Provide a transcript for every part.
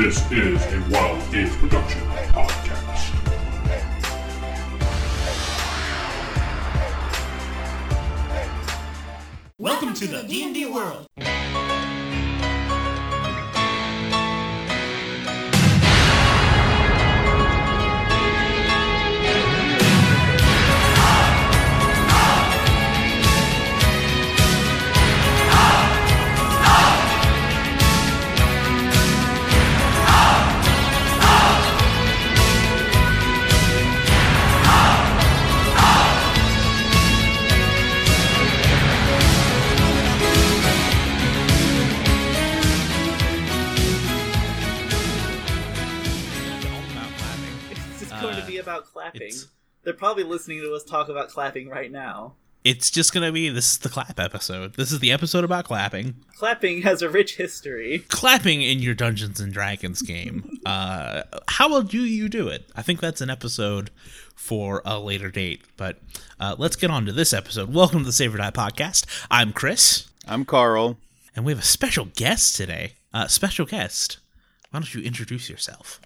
This is a Wild Games Production podcast. Welcome to the D&D world. They're probably listening to us talk about clapping right now. It's just gonna be this is the clap episode. This is the episode about clapping. Clapping has a rich history. Clapping in your Dungeons and Dragons game. Uh, how will you you do it? I think that's an episode for a later date. But uh, let's get on to this episode. Welcome to the Save Or Die Podcast. I'm Chris, I'm Carl. and we have a special guest today. Uh, special guest. Why don't you introduce yourself?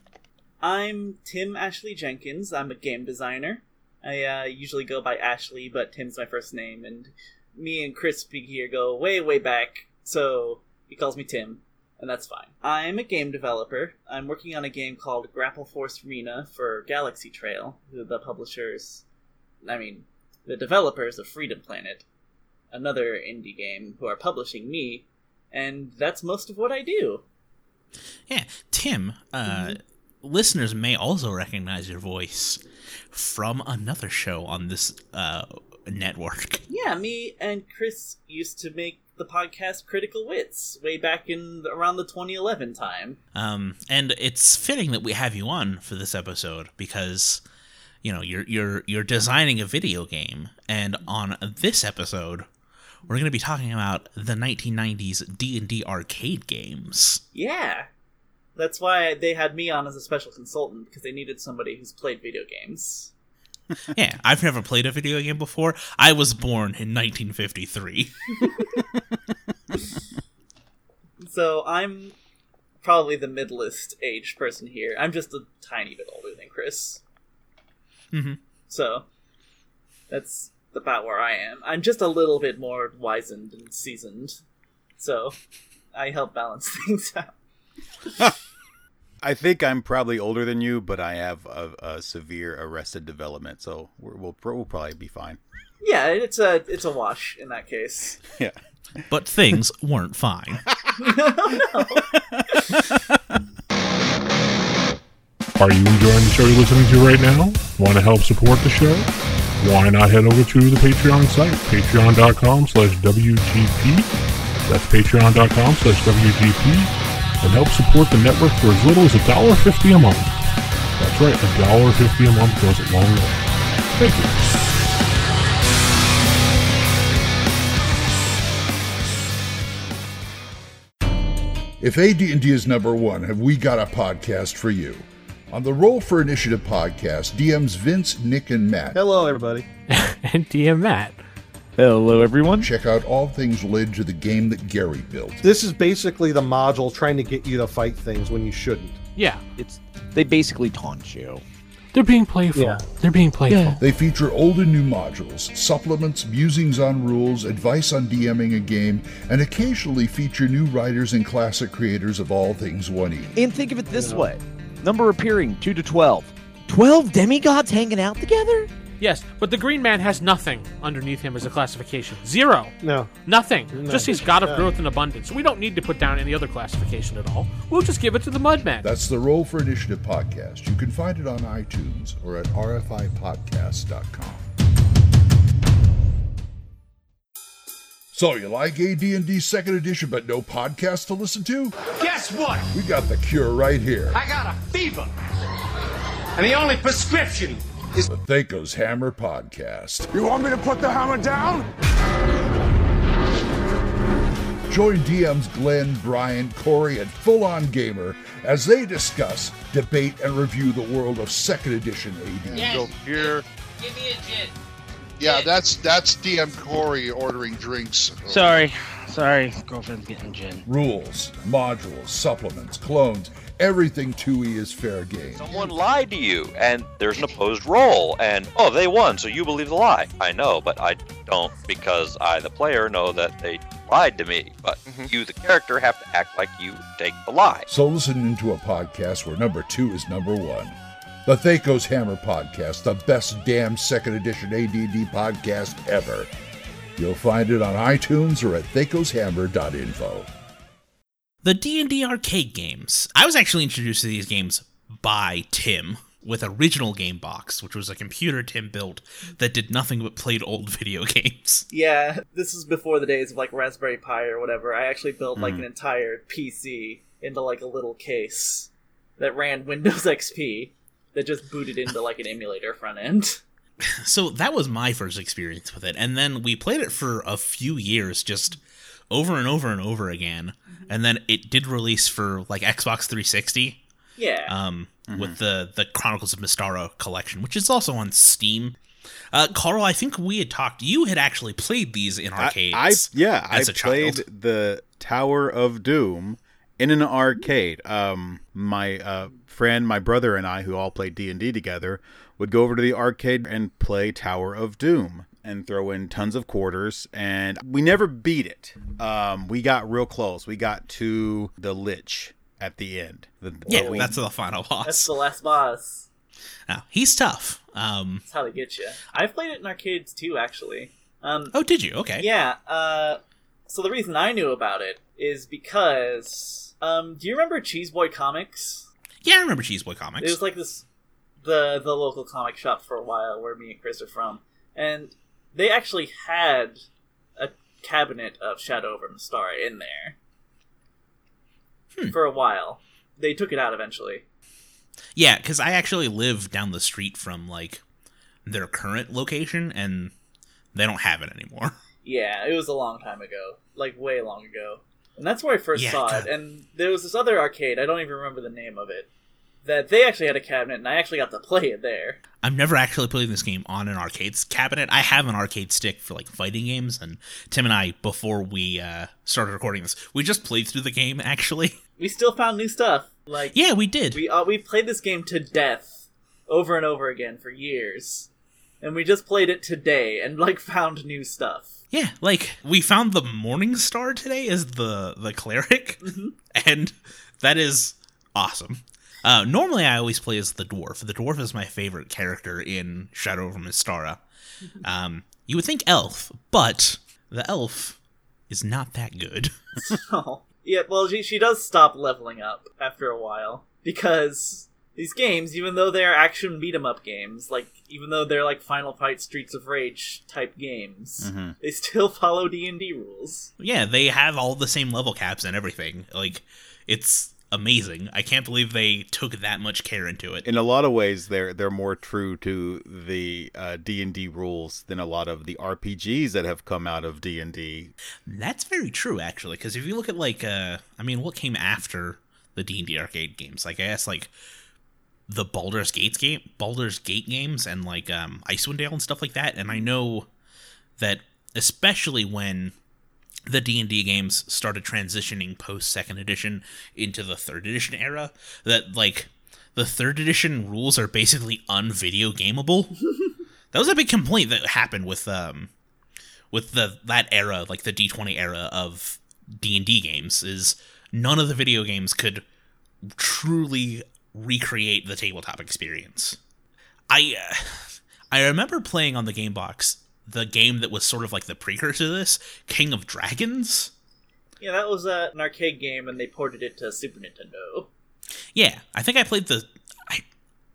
I'm Tim Ashley Jenkins. I'm a game designer. I uh, usually go by Ashley, but Tim's my first name, and me and Chris speak here go way, way back, so he calls me Tim, and that's fine. I'm a game developer. I'm working on a game called Grapple Force Rena for Galaxy Trail, who the publishers, I mean, the developers of Freedom Planet, another indie game, who are publishing me, and that's most of what I do. Yeah, Tim. Uh, Listeners may also recognize your voice from another show on this uh, network. Yeah, me and Chris used to make the podcast Critical Wits way back in around the 2011 time. Um, and it's fitting that we have you on for this episode because you know you're you're you're designing a video game, and on this episode, we're going to be talking about the 1990s D and D arcade games. Yeah. That's why they had me on as a special consultant because they needed somebody who's played video games. yeah, I've never played a video game before. I was born in 1953. So I'm probably the middlest aged person here. I'm just a tiny bit older than Chris. Mhm. So that's about where I am. I'm just a little bit more wizened and seasoned. So I help balance things out. I think I'm probably older than you, but I have a, a severe arrested development, so we're, we'll we'll probably be fine. Yeah, it's a it's a wash in that case. Yeah. but things weren't fine. no, no. Are you enjoying the show you're listening to right now? Want to help support the show? Why not head over to the Patreon site, patreon.com slash WGP. That's patreon.com slash WGP. And help support the network for as little as $1.50 a month. That's right, $1.50 a month goes a long way. Thank you. If AD&D is number one, have we got a podcast for you? On the Roll for Initiative podcast, DMs Vince, Nick, and Matt Hello, everybody. and DM Matt. Hello, everyone. check out all things related to the game that Gary built. This is basically the module trying to get you to fight things when you shouldn't. Yeah, It's they basically taunt you. they're being playful. Yeah. They're being playful. They feature old and new modules, supplements, musings on rules, advice on DMing a game, and occasionally feature new writers and classic creators of all things 1E. And think of it this way: number appearing two to twelve. Twelve demigods hanging out together. Yes, but the Green Man has nothing underneath him as a classification. Zero. No. Nothing. No. Just he's God of Yeah. growth and abundance. We don't need to put down any other classification at all. We'll just give it to the Mudman. That's the Roll for Initiative podcast. You can find it on iTunes or at rfipodcast.com. So you like AD&D Second Edition, but no podcast to listen to? Guess what? We got the cure right here. I got a fever. And the only prescription is The Thaco's Hammer Podcast. You want me to put the hammer down? Join DMs Glenn, Brian, Corey, and Full On Gamer as they discuss, debate, and review the world of Second Edition AD. Go here. Give me a gin. Yeah, that's that's DM Corey ordering drinks. Sorry. Sorry, girlfriend's getting gin. Rules, modules, supplements, clones, everything 2E is fair game. Someone lied to you, and there's an opposed roll, and oh, they won, so you believe the lie. I know, but I don't because I, the player, know that they lied to me. But mm-hmm. you, the character, have to act like you take the lie. So listen into a podcast where number two is number one. The Thaco's Hammer Podcast, the best damn second edition AD&D podcast ever. You'll find it on iTunes or at thakoshammer.info. The D&D arcade games. I was actually introduced to these games by Tim with Original Game Box, which was a computer Tim built that did nothing but played old video games. Yeah, this is before the days of like Raspberry Pi or whatever. I actually built like Mm. an entire PC into like a little case that ran Windows XP that just booted into like an emulator front end. So that was my first experience with it. And then we played it for a few years just over and over and over again. And then it did release for like Xbox 360. Yeah. Um, with the the Chronicles of Mystara collection, which is also on Steam. Uh, Carl, I think we had talked. You had actually played these in I- arcades. I, yeah, I as a played child. the Tower of Doom in an arcade. Um, my uh, friend, my brother, and I, who all played D and D together, would go over to the arcade and play Tower of Doom and throw in tons of quarters. And we never beat it. Um, we got real close. We got to the Lich at the end. The, Yeah, we- that's the final boss. That's the last boss. Now, he's tough. Um, That's how they get you. I've played it in arcades too, actually. Um, oh, did you? Okay. Yeah. Uh, so the reason I knew about it is because um, do you remember Cheese Boy Comics? Yeah, I remember Cheese Boy Comics. It was like this the the local comic shop for a while where me and Chris are from, and they actually had a cabinet of Shadow over Mystara in there Hmm. for a while. They took it out eventually. Yeah, because I actually live down the street from like their current location, and they don't have it anymore. Yeah, it was a long time ago, like way long ago, and that's where I first Yeah, saw God. it. And there was this other arcade. I don't even remember the name of it. That they actually had a cabinet, and I actually got to play it there. I've never actually played this game on an arcade cabinet. I have an arcade stick for like fighting games, and Tim and I, before we uh, started recording this, we just played through the game. Actually, We still found new stuff. Like yeah, we did. We uh, we played this game to death over and over again for years, and we just played it today and like found new stuff. Yeah, like we found the Morning Star today as the the cleric, and that is awesome. Uh, normally, I always play as the dwarf. The dwarf is my favorite character in Shadow of Mystara. Um, you would think elf, but the elf is not that good. Oh. Yeah, well, she, she does stop leveling up after a while because these games, even though they're action beat 'em up games, like even though they're like Final Fight, Streets of Rage type games, Mhm. they still follow D and D rules. yeah, they have all the same level caps and everything. Like, it's amazing. I can't believe they took that much care into it. in a lot of ways they're they're more true to the uh, D&D rules than a lot of the RPGs that have come out of D&D. That's very true, actually. Because if you look at like, uh, I mean, what came after the D and D arcade games? Like, I guess like the Baldur's Gate game, Baldur's Gate games, and like um, Icewind Dale and stuff like that. And I know that especially when the D&D games started transitioning post second edition into the third edition era that like the third edition rules are basically unvideo gameable. that was a big complaint that happened with um with the that era like the D20 era of D&D games is none of the video games could truly recreate the tabletop experience. I uh, I remember playing on the game box the game that was sort of like the precursor to this, King of Dragons. Yeah, that was uh, an arcade game, and they ported it to Super Nintendo. Yeah, I think I played the I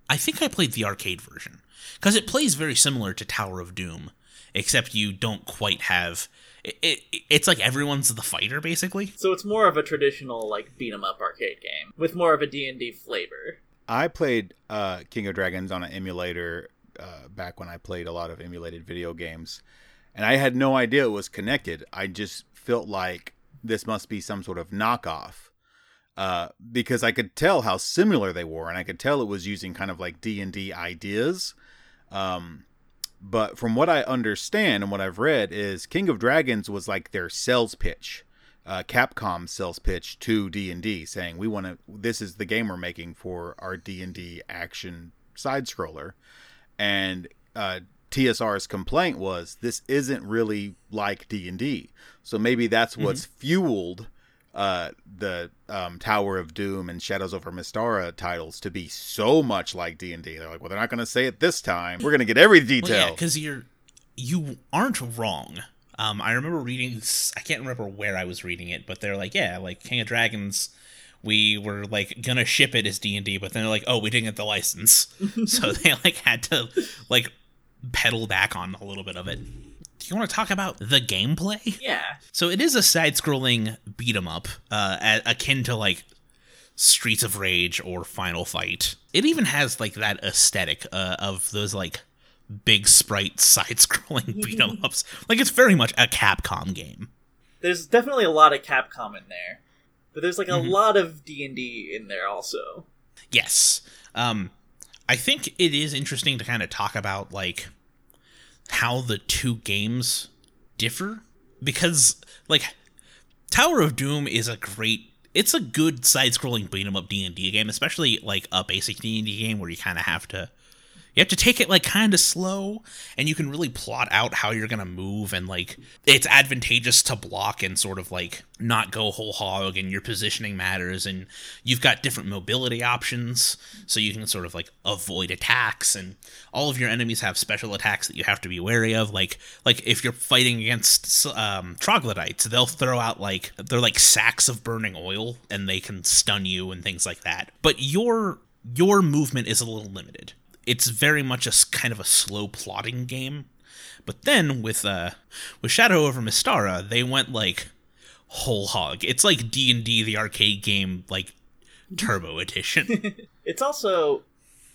I think I played the arcade version cuz it plays very similar to Tower of Doom except you don't quite have it, it it's like everyone's the fighter basically. So it's more of a traditional like beat 'em up arcade game with more of a D and D flavor. I played uh, King of Dragons on an emulator uh, back when I played a lot of emulated video games, and I had no idea it was connected. I just felt like this must be some sort of knockoff uh, because I could tell how similar they were, and I could tell it was using kind of like D and D ideas. Um, But from what I understand and what I've read is King of Dragons was like their sales pitch, uh, Capcom sales pitch to D and D, saying we want to. This is the game we're making for our D and D action side scroller, and uh, TSR's complaint was this isn't really like D and D. So maybe that's what's fueled uh, the um, Tower of Doom and Shadows over Mystara titles to be so much like D and D. They're like, well, they're not going to say it this time. We're going to get every Well, detail. yeah, because you're you aren't wrong. Um, I remember reading. I can't remember where I was reading it, but they're like, yeah, like King of Dragons. We were like gonna ship it as D and D, but then they're like, oh, we didn't get the license, so they like had to like pedal back on a little bit of it. Do you want to talk about the gameplay? Yeah. So it is a side-scrolling beat 'em up, uh, akin to like Streets of Rage or Final Fight. It even has like that aesthetic uh, of those like big sprite side-scrolling beat 'em ups. Like it's very much a Capcom game. There's definitely a lot of Capcom in there, but there's like a Mhm. lot of D and D in there also. Yes. Um, I think it is interesting to kind of talk about like how the two games differ because like Tower of Doom is a great it's a good side-scrolling beat 'em up D&D game, especially like a basic D&D game where you kind of have to you have to take it like kind of slow and you can really plot out how you're going to move and like it's advantageous to block and sort of like not go whole hog and your positioning matters and you've got different mobility options so you can sort of like avoid attacks and all of your enemies have special attacks that you have to be wary of like like if you're fighting against um, troglodytes they'll throw out like they're like sacks of burning oil and they can stun you and things like that. But your your movement is a little limited it's very much a kind of a slow plotting game but then with uh with shadow over Mystara, they went like whole hog it's like d&d the arcade game like turbo edition It's also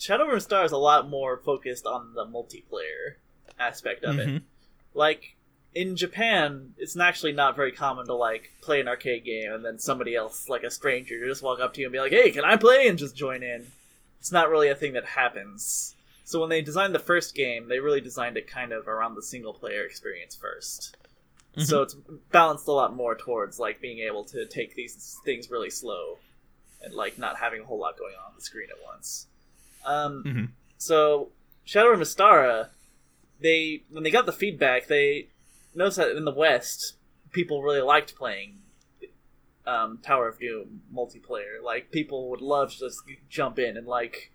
Shadow over Star is a lot more focused on the multiplayer aspect of it. Mhm. Like in Japan, it's actually not very common to like play an arcade game and then somebody else, like a stranger, just walk up to you and be like, "Hey, can I play?" and just join in. It's not really a thing that happens. So when they designed the first game, they really designed it kind of around the single player experience 1st So it's balanced a lot more towards like being able to take these things really slow and like not having a whole lot going on on the screen at once. Um, Mhm. So Shadow of Mystara, they when they got the feedback, they noticed that in the West, people really liked playing um, Tower of Doom multiplayer. Like people would love to just jump in and like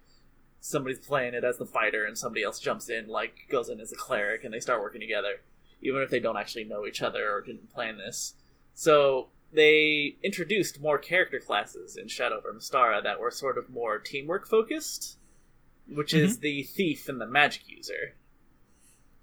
somebody's playing it as the fighter and somebody else jumps in, like goes in as a cleric, and they start working together, even if they don't actually know each other or didn't plan this. So they introduced more character classes in Shadow over Mystara that were sort of more teamwork focused, which is the thief and the magic user.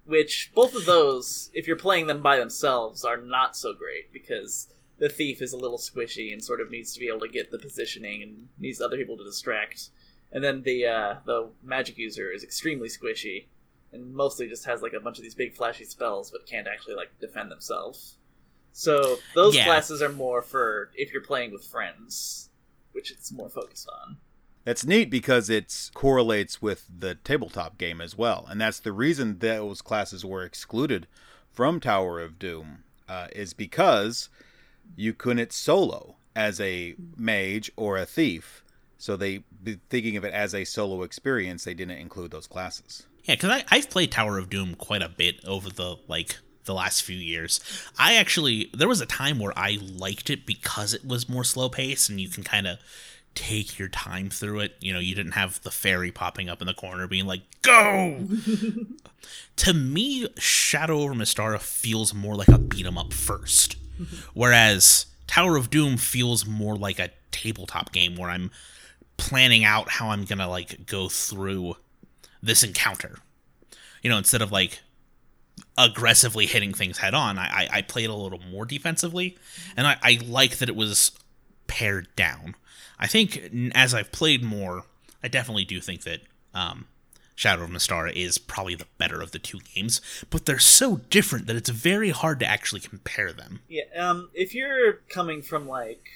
Which both of those, if you're playing them by themselves, are not so great because the thief is a little squishy and sort of needs to be able to get the positioning and needs other people to distract. And then the uh, the magic user is extremely squishy and mostly just has like a bunch of these big flashy spells but can't actually like defend themselves. So those Yeah. classes are more for if you're playing with friends, which it's more focused on. That's neat because it correlates with the tabletop game as well, and that's the reason those classes were excluded from Tower of Doom uh, is because you couldn't solo as a mage or a thief. So they, be thinking of it as a solo experience, they didn't include those classes. Yeah, because I've played Tower of Doom quite a bit over the like the last few years. I actually there was a time where I liked it because it was more slow paced and you can kind of take your time through it. You know, you didn't have the fairy popping up in the corner being like, "Go!" to me, Shadow over Mystara feels more like a beat 'em up first, whereas Tower of Doom feels more like a tabletop game where I'm planning out how I'm gonna like go through this encounter. You know, instead of like aggressively hitting things head on, I, I, I played a little more defensively, and I, I like that it was pared down. I think as I've played more, I definitely do think that um, Shadow of Mystara is probably the better of the two games, but they're so different that it's very hard to actually compare them. Yeah, um, if you're coming from like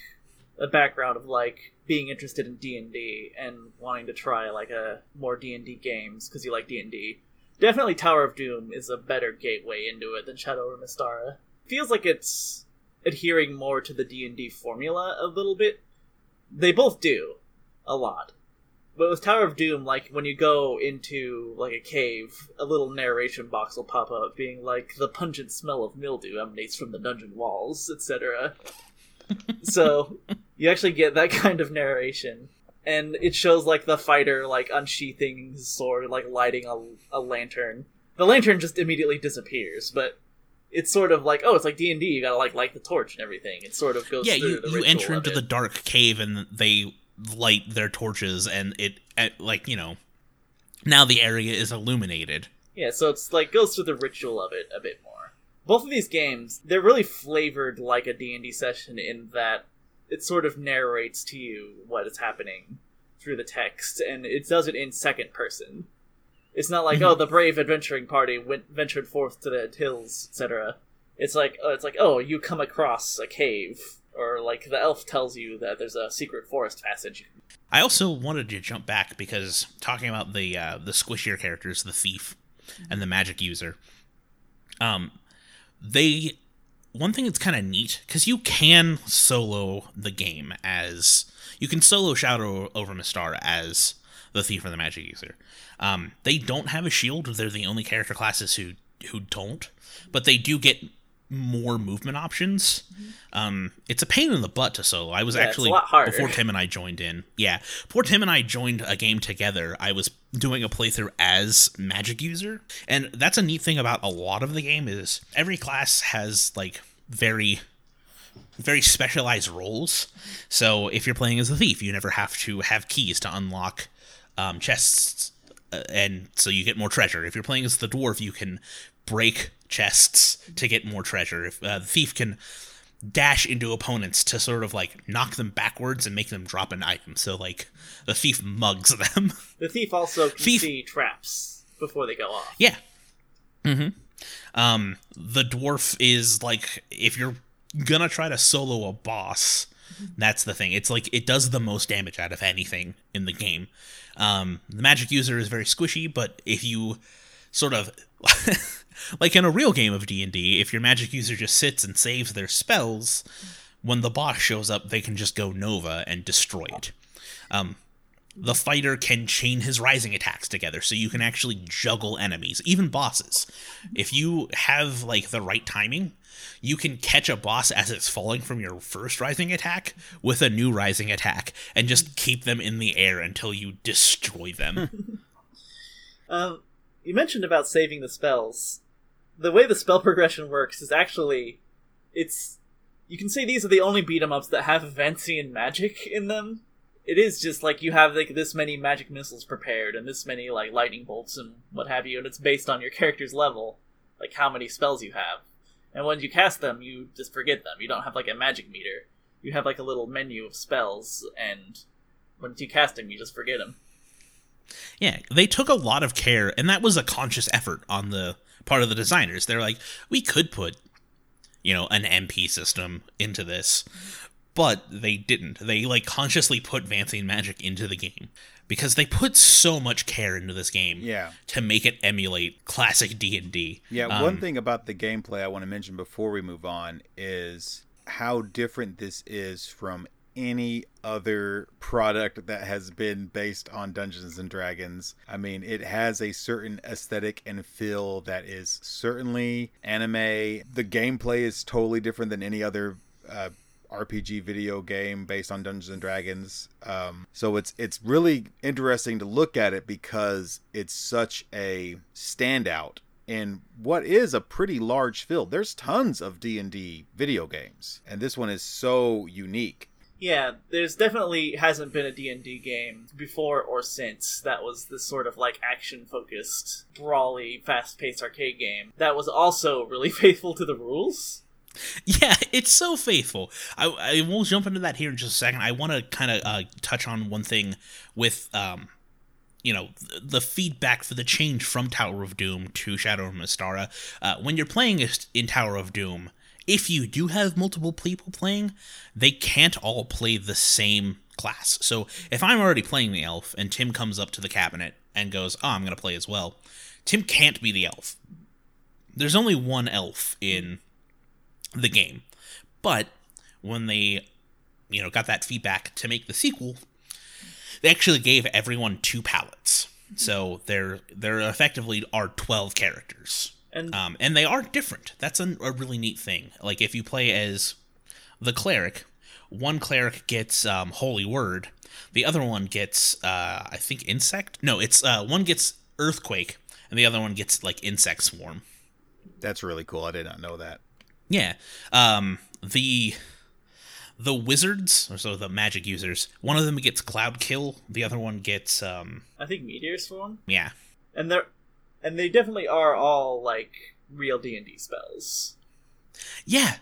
a background of like being interested in D and wanting to try like a more D and D games because you like D and D, definitely Tower of Doom is a better gateway into it than Shadow of Mystara. Feels like it's adhering more to the D&D formula a little bit. They both do a lot. But with Tower of Doom, like when you go into like a cave, a little narration box will pop up being like the pungent smell of mildew emanates from the dungeon walls, etc. so you actually get that kind of narration. And it shows like the fighter like unsheathing his sword, like lighting a, a lantern. The lantern just immediately disappears, but it's sort of like oh, it's like D and D. You gotta like light the torch and everything. It sort of goes yeah, you, you enter into it. the dark cave and they light their torches and it, like you know now the area is illuminated Yeah, so it's like goes through the ritual of it a bit more. Both of these games, they're really flavored like a D&D session in that it sort of narrates to you what is happening through the text and it does it in second person. It's not like, mm-hmm. oh, the brave adventuring party went ventured forth to the hills, etc. It's like oh, it's like, oh, you come across a cave or like the elf tells you that there's a secret forest passage. i also wanted to jump back because talking about the uh, the squishier characters the thief and the magic user um they one thing that's kind of neat because you can solo the game as you can solo shadow over Mistar as the thief or the magic user um, they don't have a shield they're the only character classes who who don't but they do get more movement options. Um, it's a pain in the butt to solo. I was Yeah, actually before tim and i joined in yeah before tim and i joined a game together i was doing a playthrough as magic user. And that's a neat thing about a lot of the game is every class has like very very specialized roles. So if you're playing as a thief, you never have to have keys to unlock um, chests, uh, and so you get more treasure. If you're playing as the dwarf, you can break chests to get more treasure. If uh, the thief can dash into opponents to sort of like knock them backwards and make them drop an item. So like the thief mugs them. The thief also can Thief- see traps before they go off. Yeah. Mm-hmm. Um, the dwarf is like if you're gonna try to solo a boss, that's the thing. It's like it does the most damage out of anything in the game. Um, the magic user is very squishy, but if you sort of like in a real game of D&D, if your magic user just sits and saves their spells, when the boss shows up, they can just go Nova and destroy it. Um, the fighter can chain his rising attacks together so you can actually juggle enemies even bosses if you have like the right timing you can catch a boss as it's falling from your first rising attack with a new rising attack and just keep them in the air until you destroy them Um, you mentioned about saving the spells. The way the spell progression works is actually, it's you can say these are the only beat 'em ups that have Vancian magic in them. It is just like you have like this many magic missiles prepared and this many like lightning bolts and what have you, and it's based on your character's level, like how many spells you have. And when you cast them, you just forget them. You don't have like a magic meter. You have like a little menu of spells, and once you cast them, you just forget them. Yeah, they took a lot of care, and that was a conscious effort on the part of the designers. They're like, we could put, you know, an MP system into this, but they didn't. They like consciously put Vancian magic into the game because they put so much care into this game. Yeah. to make it emulate classic D and D. Yeah, one um, thing about the gameplay I want to mention before we move on is how different this is from any other product that has been based on Dungeons and Dragons. I mean, it has a certain aesthetic and feel that is certainly anime. The gameplay is totally different than any other uh, RPG video game based on Dungeons and Dragons. Um, so it's it's really interesting to look at it because it's such a standout in what is a pretty large field. There's tons of D&D video games, and this one is so unique. Yeah, there's definitely hasn't been a D&D game before or since that was this sort of like action-focused, brawly, fast-paced arcade game that was also really faithful to the rules. Yeah, it's so faithful. I, I will jump into that here in just a second. I want to kind of uh, touch on one thing with, um, you know, the feedback for the change from Tower of Doom to Shadow of Mystara. Uh, when you're playing in Tower of Doom, if you do have multiple people playing, they can't all play the same class. So if I'm already playing the elf and Tim comes up to the cabinet and goes, "Oh, I'm going to play as well," Tim can't be the elf. There's only one elf in the game. But when they, you know, got that feedback to make the sequel, they actually gave everyone two palettes. So there there effectively are 12 characters. And Um, and they are different. That's a, a really neat thing. Like if you play as the cleric, one cleric gets um, holy word, the other one gets uh, I think insect. No, it's uh, one gets earthquake, and the other one gets like insect swarm. That's really cool. I did not know that. Yeah. Um, the the wizards, or so the magic users, one of them gets cloud kill, the other one gets um, I think Meteor Swarm, yeah. and they're and they definitely are all like real D and D spells. Yeah,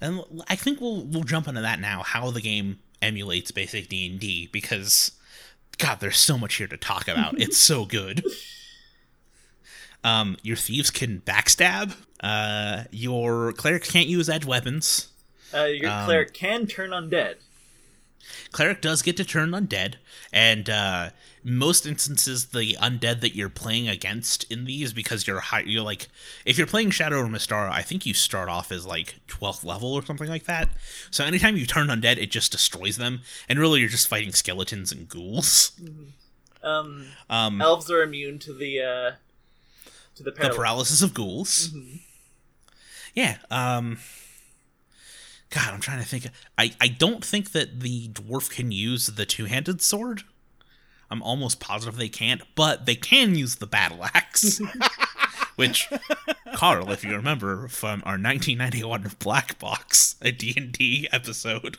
and I think we'll we'll jump into that now. How the game emulates basic D and D because, God, there's so much here to talk about. it's so good. Um, your thieves can backstab. Uh, your clerics can't use edge weapons. Uh, your Um, cleric can turn undead. Cleric does get to turn undead, and uh, most instances the undead that you're playing against in these because you're high, you're like if you're playing Shadow or Mystara, I think you start off as like 12th level or something like that. So anytime you turn undead, it just destroys them, and really you're just fighting skeletons and ghouls. Um, Um, elves are immune to the uh, to the, the paralysis of ghouls. Mhm. Yeah. Um. God, I'm trying to think. I I don't think that the dwarf can use the two handed sword. I'm almost positive they can't, but they can use the battle axe. Which, Carl, if you remember from our 1991 Black Box, a D&D episode,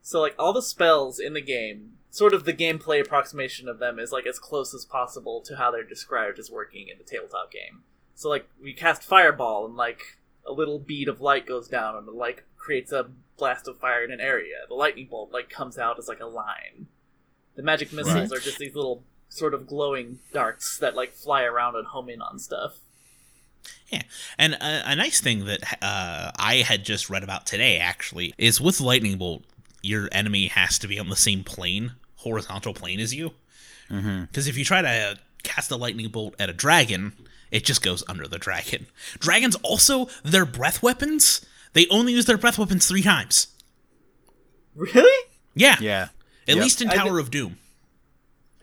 So like all the spells in the game, sort of the gameplay approximation of them is like as close as possible to how they're described as working in the tabletop game. So like we cast fireball and like a little bead of light goes down and it like creates a blast of fire in an area. The lightning bolt like comes out as like a line. The magic missiles Right. are just these little sort of glowing darts that like fly around and home in on stuff. Yeah, and a, a nice thing that uh, I had just read about today actually is with lightning bolt, your enemy has to be on the same plane, horizontal plane as you. Mm-hmm. Because if you try to cast a lightning bolt at a dragon, it just goes under the dragon. Dragons also their breath weapons. They only use their breath weapons three times. Really? Yeah, Yeah. at Yep. least in I Tower of Doom.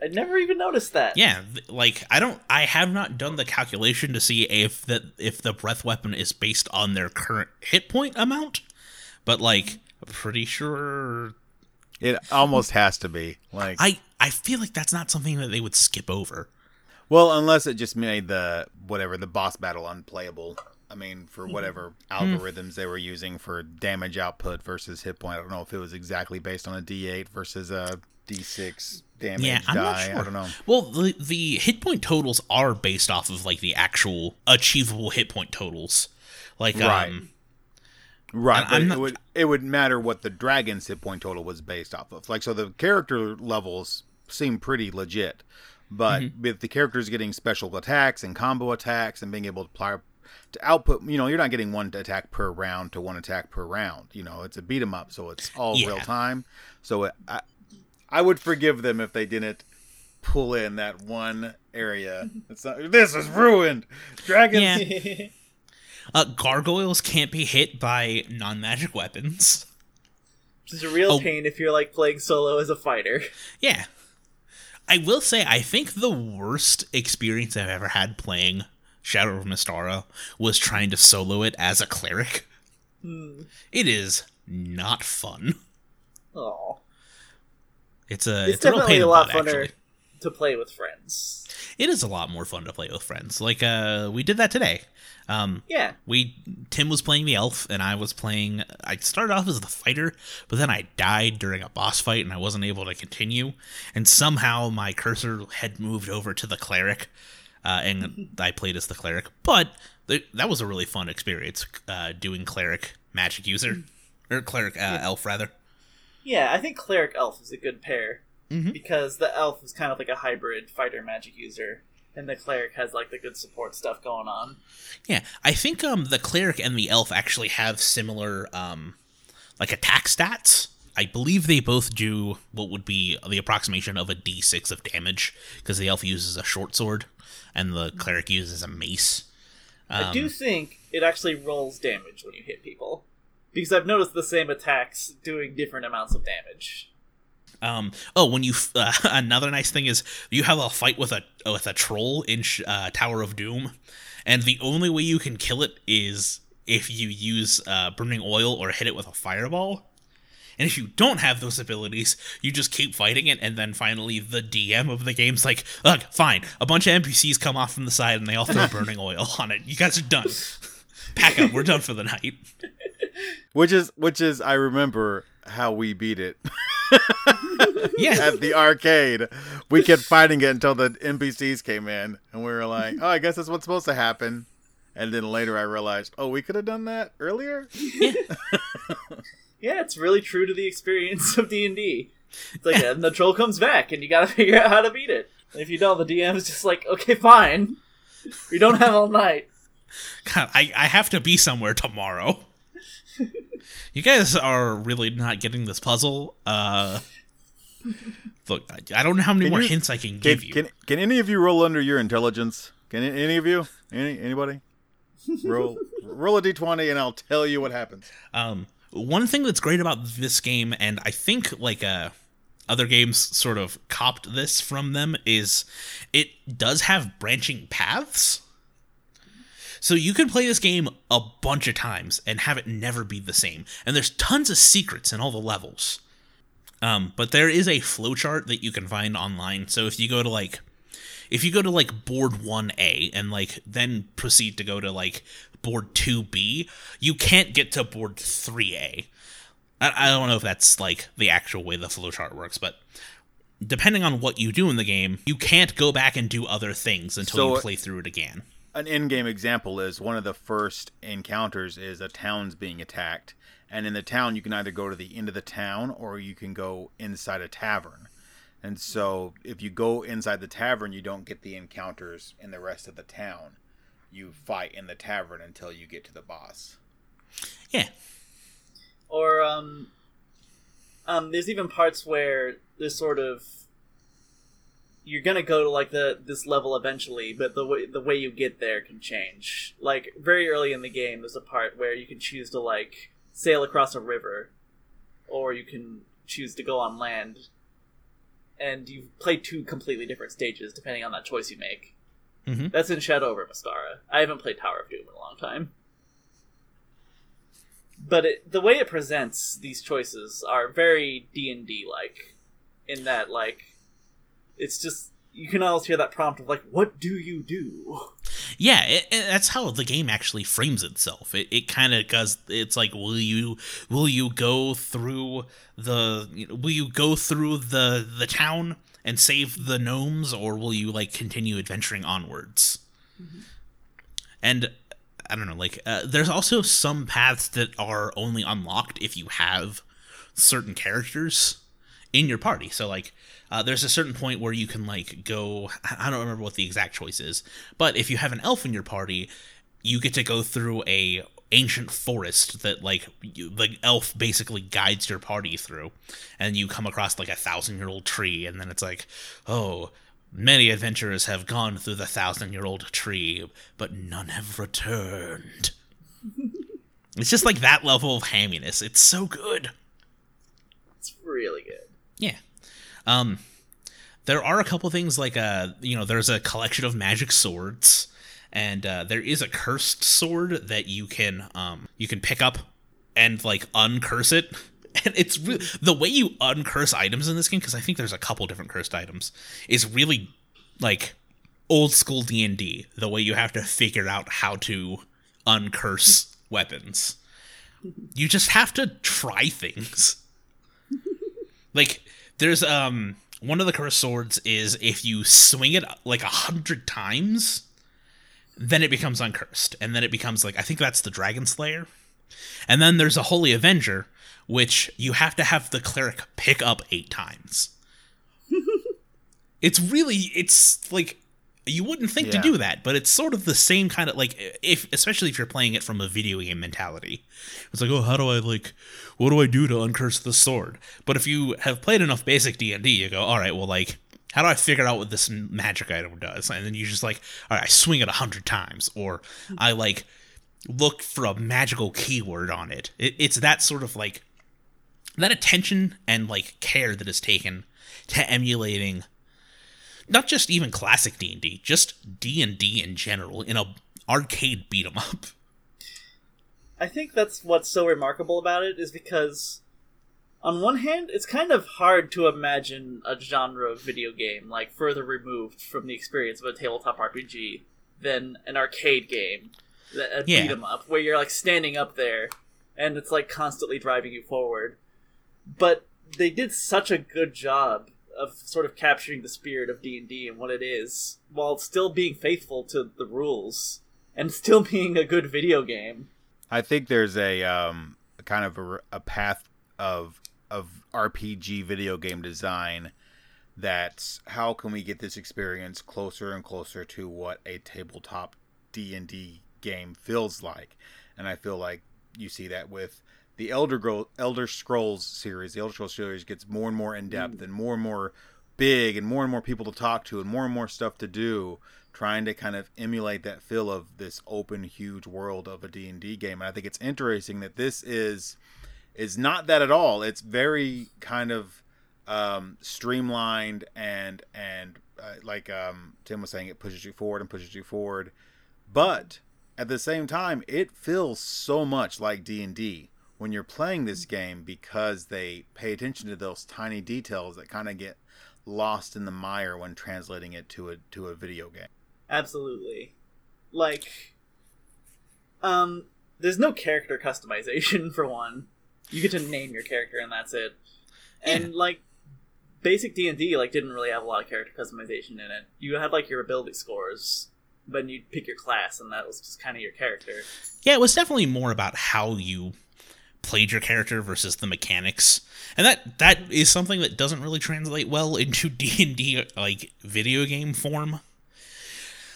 I never even noticed that. Yeah, th- like I don't I have not done the calculation to see if that if the breath weapon is based on their current hit point amount, but like I'm pretty sure It almost has to be like I I feel like that's not something that they would skip over. well, unless it just made the whatever the boss battle unplayable. I mean, for whatever algorithms they were using for damage output versus hit point. I don't know if it was exactly based on a D8 versus a D6 damage yeah, I'm die. not sure. I don't know. Well, the the hit point totals are based off of like the actual achievable hit point totals. Like Right. um Right, but I'm it would it would matter what the dragon's hit point total was based off of. Like, so the character levels seem pretty legit, but Mm-hmm. with the characters getting special attacks and combo attacks and being able to apply to output, you know, you're not getting one attack per round to one attack per round. You know, it's a beat 'em up, so it's all Yeah. real time. So it, I I would forgive them if they didn't pull in that one area. It's not, this is ruined. Dragons. Yeah. uh, gargoyles can't be hit by non-magic weapons. Which is a real Oh. pain if you're like playing solo as a fighter. Yeah. I will say, I think the worst experience I've ever had playing Shadow of Mystara was trying to solo it as a cleric. It is not fun. Oh, It's a it's, it's, a definitely a the lot funner actually. to play with friends. It is a lot more fun to play with friends. Like uh we did that today. Um Yeah, we Tim was playing the elf and I was playing I started off as the fighter, but then I died during a boss fight and I wasn't able to continue. And somehow my cursor had moved over to the cleric, uh, and I played as the cleric. But th- that was a really fun experience uh, doing cleric magic user or cleric uh, elf rather. yeah. I think cleric elf is a good pair Mhm. because the elf is kind of like a hybrid fighter magic user, and the cleric has like the good support stuff going on. Yeah, I think um the cleric and the elf actually have similar um like attack stats. I believe they both do what would be the approximation of a d6 of damage because the elf uses a short sword and the cleric uses a mace. I do Um, think it actually rolls damage when you hit people. Because I've noticed the same attacks doing different amounts of damage. Um. Oh, when you f- uh, another nice thing is you have a fight with a with a troll in sh- uh, Tower of Doom, and the only way you can kill it is if you use uh, burning oil or hit it with a fireball. And if you don't have those abilities, you just keep fighting it, and then finally the DM of the game's like, "Look, fine." A bunch of NPCs come off from the side, and they all throw burning oil on it. You guys are done. Pack up. We're done for the night. Which is which is I remember how we beat it. Yeah. At the arcade. We kept fighting it until the NPCs came in and we were like, Oh, I guess that's what's supposed to happen. And then later I realized, oh, we could have done that earlier? Yeah, it's really true to the experience of D and D. It's like, and the troll comes back, and you gotta figure out how to beat it. And if you don't, the DM is just like, okay, fine. We don't have all night. God, I, I have to be somewhere tomorrow. you guys are really not getting this puzzle. Uh, look, I, I don't know how many Can more you- hints I can Can, give you. can can any of you roll under your intelligence? Can any, any of you? Any anybody? Roll roll a D twenty and I'll tell you what happens. Um, one thing that's great about this game, and I think like uh, other games sort of copped this from them, is it does have branching paths. So you can play this game a bunch of times and have it never be the same. And there's tons of secrets in all the levels. Um, but there is a flowchart that you can find online. So if you go to like if you go to like board 1A and like then proceed to go to like board 2B, you can't get to board 3A. I, I don't know if that's like the actual way the flowchart works, but depending on what you do in the game, you can't go back and do other things until So- you play through it again. An in-game example is one of the first encounters is a town's being attacked, and in the town you can either go to the end of the town or you can go inside a tavern. And so if you go inside the tavern, you don't get the encounters in the rest of the town. You fight in the tavern until you get to the boss. Yeah. Or um, um, there's even parts where there's sort of you're gonna go to like the this level eventually, but the way the way you get there can change. Like very early in the game, there's a part where you can choose to like sail across a river, or you can choose to go on land, and you play two completely different stages depending on that choice you make. Mhm. That's in Shadow over Mystara. I haven't played Tower of Doom in a long time. But it, the way it presents these choices are very D and D like, in that like, it's just you can always hear that prompt of like, "What do you do?" Yeah, it, it- that's how the game actually frames itself. It, it kind of does. It's like, will you will you go through the you know, will you go through the the town and save the gnomes, or will you like continue adventuring onwards? And I don't know, like uh, there's also some paths that are only unlocked if you have certain characters in your party. So like uh, there's a certain point where you can like go I don't remember what the exact choice is, but if you have an elf in your party, you get to go through a ancient forest that like you, the elf basically guides your party through and you come across like a thousand year old tree and then it's like oh many adventurers have gone through the thousand year old tree but none have returned it's just like that level of hamminess it's so good It's really good. yeah. Um there are a couple things like uh you know, there's a collection of magic swords and uh there is a cursed sword that you can um you can pick up and like uncurse it. And it's re- the way you uncurse items in this game cuz I think there's a couple different cursed items is really like old school D&D, the way you have to figure out how to uncurse weapons. You just have to try things. Like there's um one of the cursed swords is if you swing it like a hundred times, then it becomes uncursed, and then it becomes like I think that's the Dragon Slayer, and then there's a Holy Avenger, which you have to have the cleric pick up eight times. it's really it's like you wouldn't think to do that, but it's sort of the same kind of like if especially if you're playing it from a video game mentality. It's like, oh, how do I like what do I do to uncurse the sword? But if you have played enough basic D&D, you go, all right, well like how do I figure out what this magic item does? And then you just like, all right, I swing it a hundred times, or I like look for a magical keyword on it. it. It's that sort of like that attention and like care that is taken to emulating not just even classic D&D, just D&D in general in a arcade beat 'em up. I think that's what's so remarkable about it is because, on one hand, it's kind of hard to imagine a genre of video game like further removed from the experience of a tabletop RPG than an arcade game, a Yeah. beat 'em up, where you're like standing up there and it's like constantly driving you forward. But they did such a good job of sort of capturing the spirit of D&D and what it is while still being faithful to the rules and still being a good video game. I think there's a um, kind of a, a path of of RPG video game design that's how can we get this experience closer and closer to what a tabletop D&D game feels like. And I feel like you see that with the Elder Gro- Elder Scrolls series. The Elder Scrolls series gets more and more in depth and more and more big and more and more people to talk to and more and more stuff to do trying to kind of emulate that feel of this open huge world of a D&D game. And I think it's interesting that this is is not that at all. It's very kind of um, streamlined and and uh, like um, Tim was saying it pushes you forward and pushes you forward. But at the same time it feels so much like D&D when you're playing this game because they pay attention to those tiny details that kind of get lost in the mire when translating it to a to a video game Absolutely. Like, um, there's no character customization for one. You get to name your character and that's it. And like, basic D and D like didn't really have a lot of character customization in it. You had like your ability scores, but you'd pick your class, and that was just kind of your character. Yeah, it was definitely more about how you played your character versus the mechanics. And that that is something that doesn't really translate well into D&D like video game form.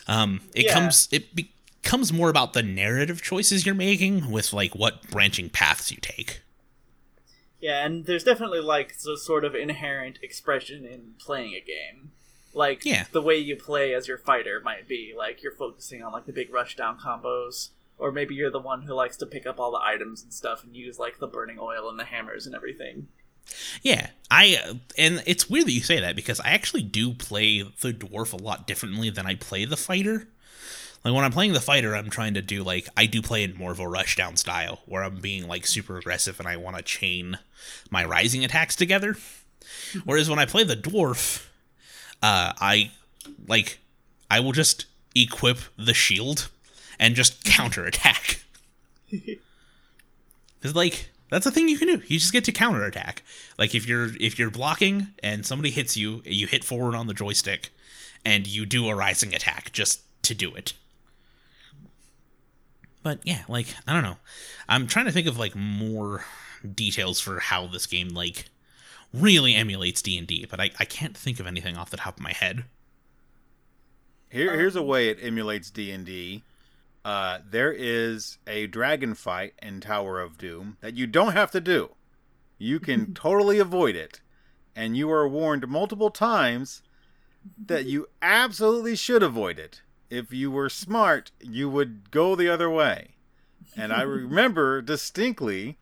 Um it Yeah. comes it becomes more about the narrative choices you're making with like what branching paths you take. Yeah, and there's definitely like the sort of inherent expression in playing a game. Like Yeah. the way you play as your fighter might be like you're focusing on like the big rushdown combos, or maybe you're the one who likes to pick up all the items and stuff and use like the burning oil and the hammers and everything. Yeah, I uh, and it's weird that you say that because I actually do play the dwarf a lot differently than I play the fighter. Like when I'm playing the fighter, I'm trying to do like I do play in more of a rushdown style where I'm being like super aggressive and I want to chain my rising attacks together. Whereas when I play the dwarf, uh, I like I will just equip the shield and just counter attack. Cause like that's a thing you can do. You just get to counter attack. Like if you're if you're blocking and somebody hits you, you hit forward on the joystick, and you do a rising attack just to do it. But yeah, like I don't know. I'm trying to think of like more details for how this game like really emulates D and D, but I, I can't think of anything off the top of my head. Here, here's a way it emulates D and D. Uh, there is a dragon fight in Tower of Doom that you don't have to do. You can totally avoid it, and you are warned multiple times that you absolutely should avoid it. If you were smart, you would go the other way. And I remember distinctly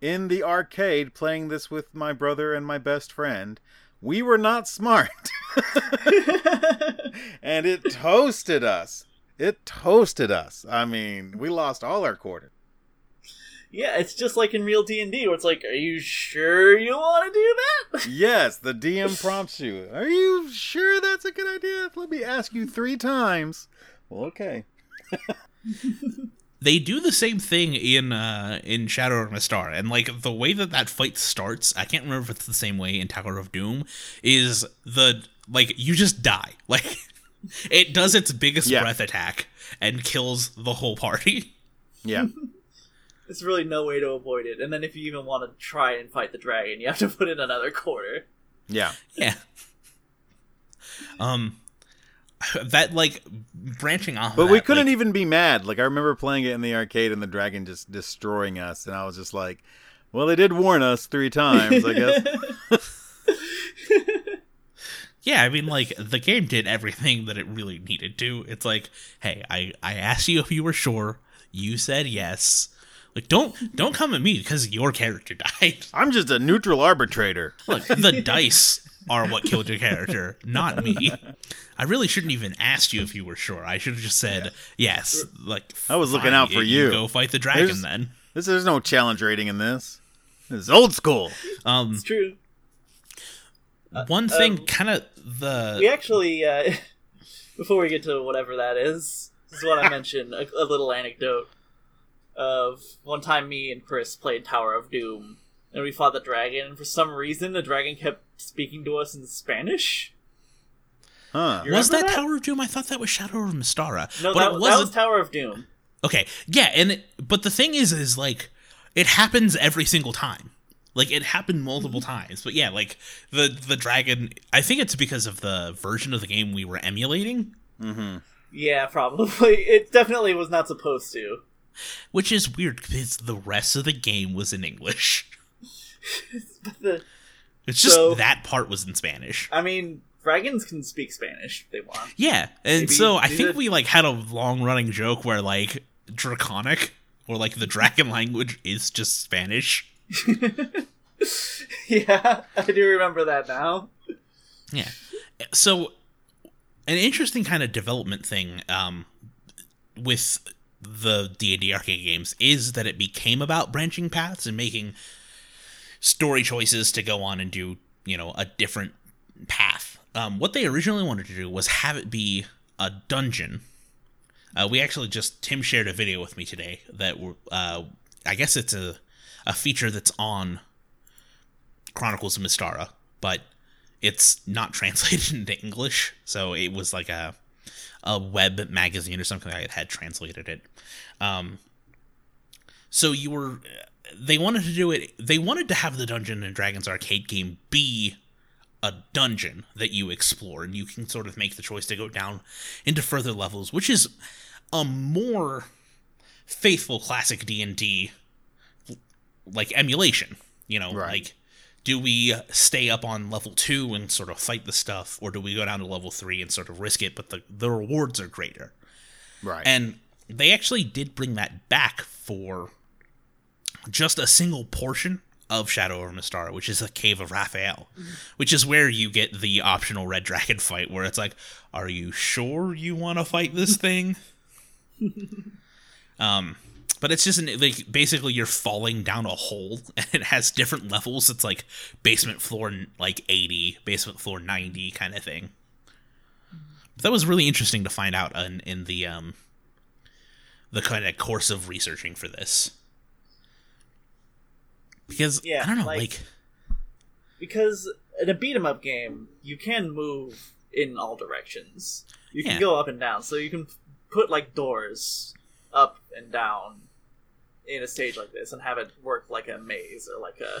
in the arcade playing this with my brother and my best friend. We were not smart. and it toasted us. It toasted us. I mean, we lost all our quarter. Yeah, it's just like in real D and D, where it's like, "Are you sure you want to do that?" Yes, the DM prompts you. Are you sure that's a good idea? Let me ask you three times. Well, okay. they do the same thing in uh in Shadow of Mystara, and like the way that that fight starts, I can't remember if it's the same way in Tower of Doom. Is the like you just die like it does its biggest Yeah. breath attack and kills the whole party. Yeah. There's really no way to avoid it. And then if you even want to try and fight the dragon, you have to put in another quarter. Yeah. Yeah. Um, that like branching off. But of we couldn't like, even be mad. Like I remember playing it in the arcade and the dragon just destroying us, and I was just like, "Well, they did warn us three times, I guess." Yeah, I mean, like the game did everything that it really needed to. It's like, hey, I I asked you if you were sure. You said yes. Like, don't don't come at me because your character died. I'm just a neutral arbitrator. Look, the dice are what killed your character, not me. I really shouldn't even asked you if you were sure. I should have just said yes. Like I was looking out for you. Go fight the dragon There's- then. This there's no challenge rating in this. This is old school. Um, It's true. one thing, um, kind of the We actually, uh, before we get to whatever that is, this is what I mentioned a, a little anecdote of one time me and Chris played Tower of Doom, and we fought the dragon, and for some reason the dragon kept speaking to us in Spanish. Huh. Was that, that? Tower of Doom? I thought that was Shadow of Mystara. No, but that, it wasn't. was Tower of Doom. Okay, yeah, and it, but the thing is, is like it happens every single time. Like it happened multiple Mm-hmm. times, but yeah, like the the dragon. I think it's because of the version of the game we were emulating, Mm-hmm. Yeah, probably. It definitely was not supposed to. which is weird because the rest of the game was in English. But the, It's just So- that part was in Spanish. I mean, dragons can speak Spanish if they want. Yeah, and Maybe so I think are- we like had a long running joke where like draconic or like the dragon language is just Spanish. yeah, I do remember that now. Yeah. So an interesting kind of development thing um, with the D&D arcade games is that it became about branching paths and making story choices to go on and do, you know, a different path. Um, what they originally wanted to do was have it be a dungeon. Uh, we actually just Tim shared a video with me today that uh, I guess it's a a feature that's on Chronicles of Mystara, but it's not translated into English, so it was like a a web magazine or something that had translated it. Um, so you were they wanted to do it. They wanted to have the Dungeon and Dragons arcade game be a dungeon that you explore, and you can sort of make the choice to go down into further levels, which is a more faithful classic D and D like emulation. You know, Right. like do we stay up on level two and sort of fight the stuff, or do we go down to level three and sort of risk it, but the the rewards are greater. Right. And they actually did bring that back for just a single portion of Shadow over Mystara, which is the Cave of Raphael, which is where you get the optional red dragon fight, where it's like, are you sure you want to fight this thing? um, but it's just an, like basically you're falling down a hole, and it has different levels. It's like basement floor like 80, basement floor 90 kind of thing. But that was really interesting to find out in, in the um the kind of course of researching for this. Because Yeah, I don't know, like- like, Because in a beat 'em up game, you can move in all directions. You can Yeah. go up and down, so you can put like doors up and down in a stage like this and have it work like a maze or like a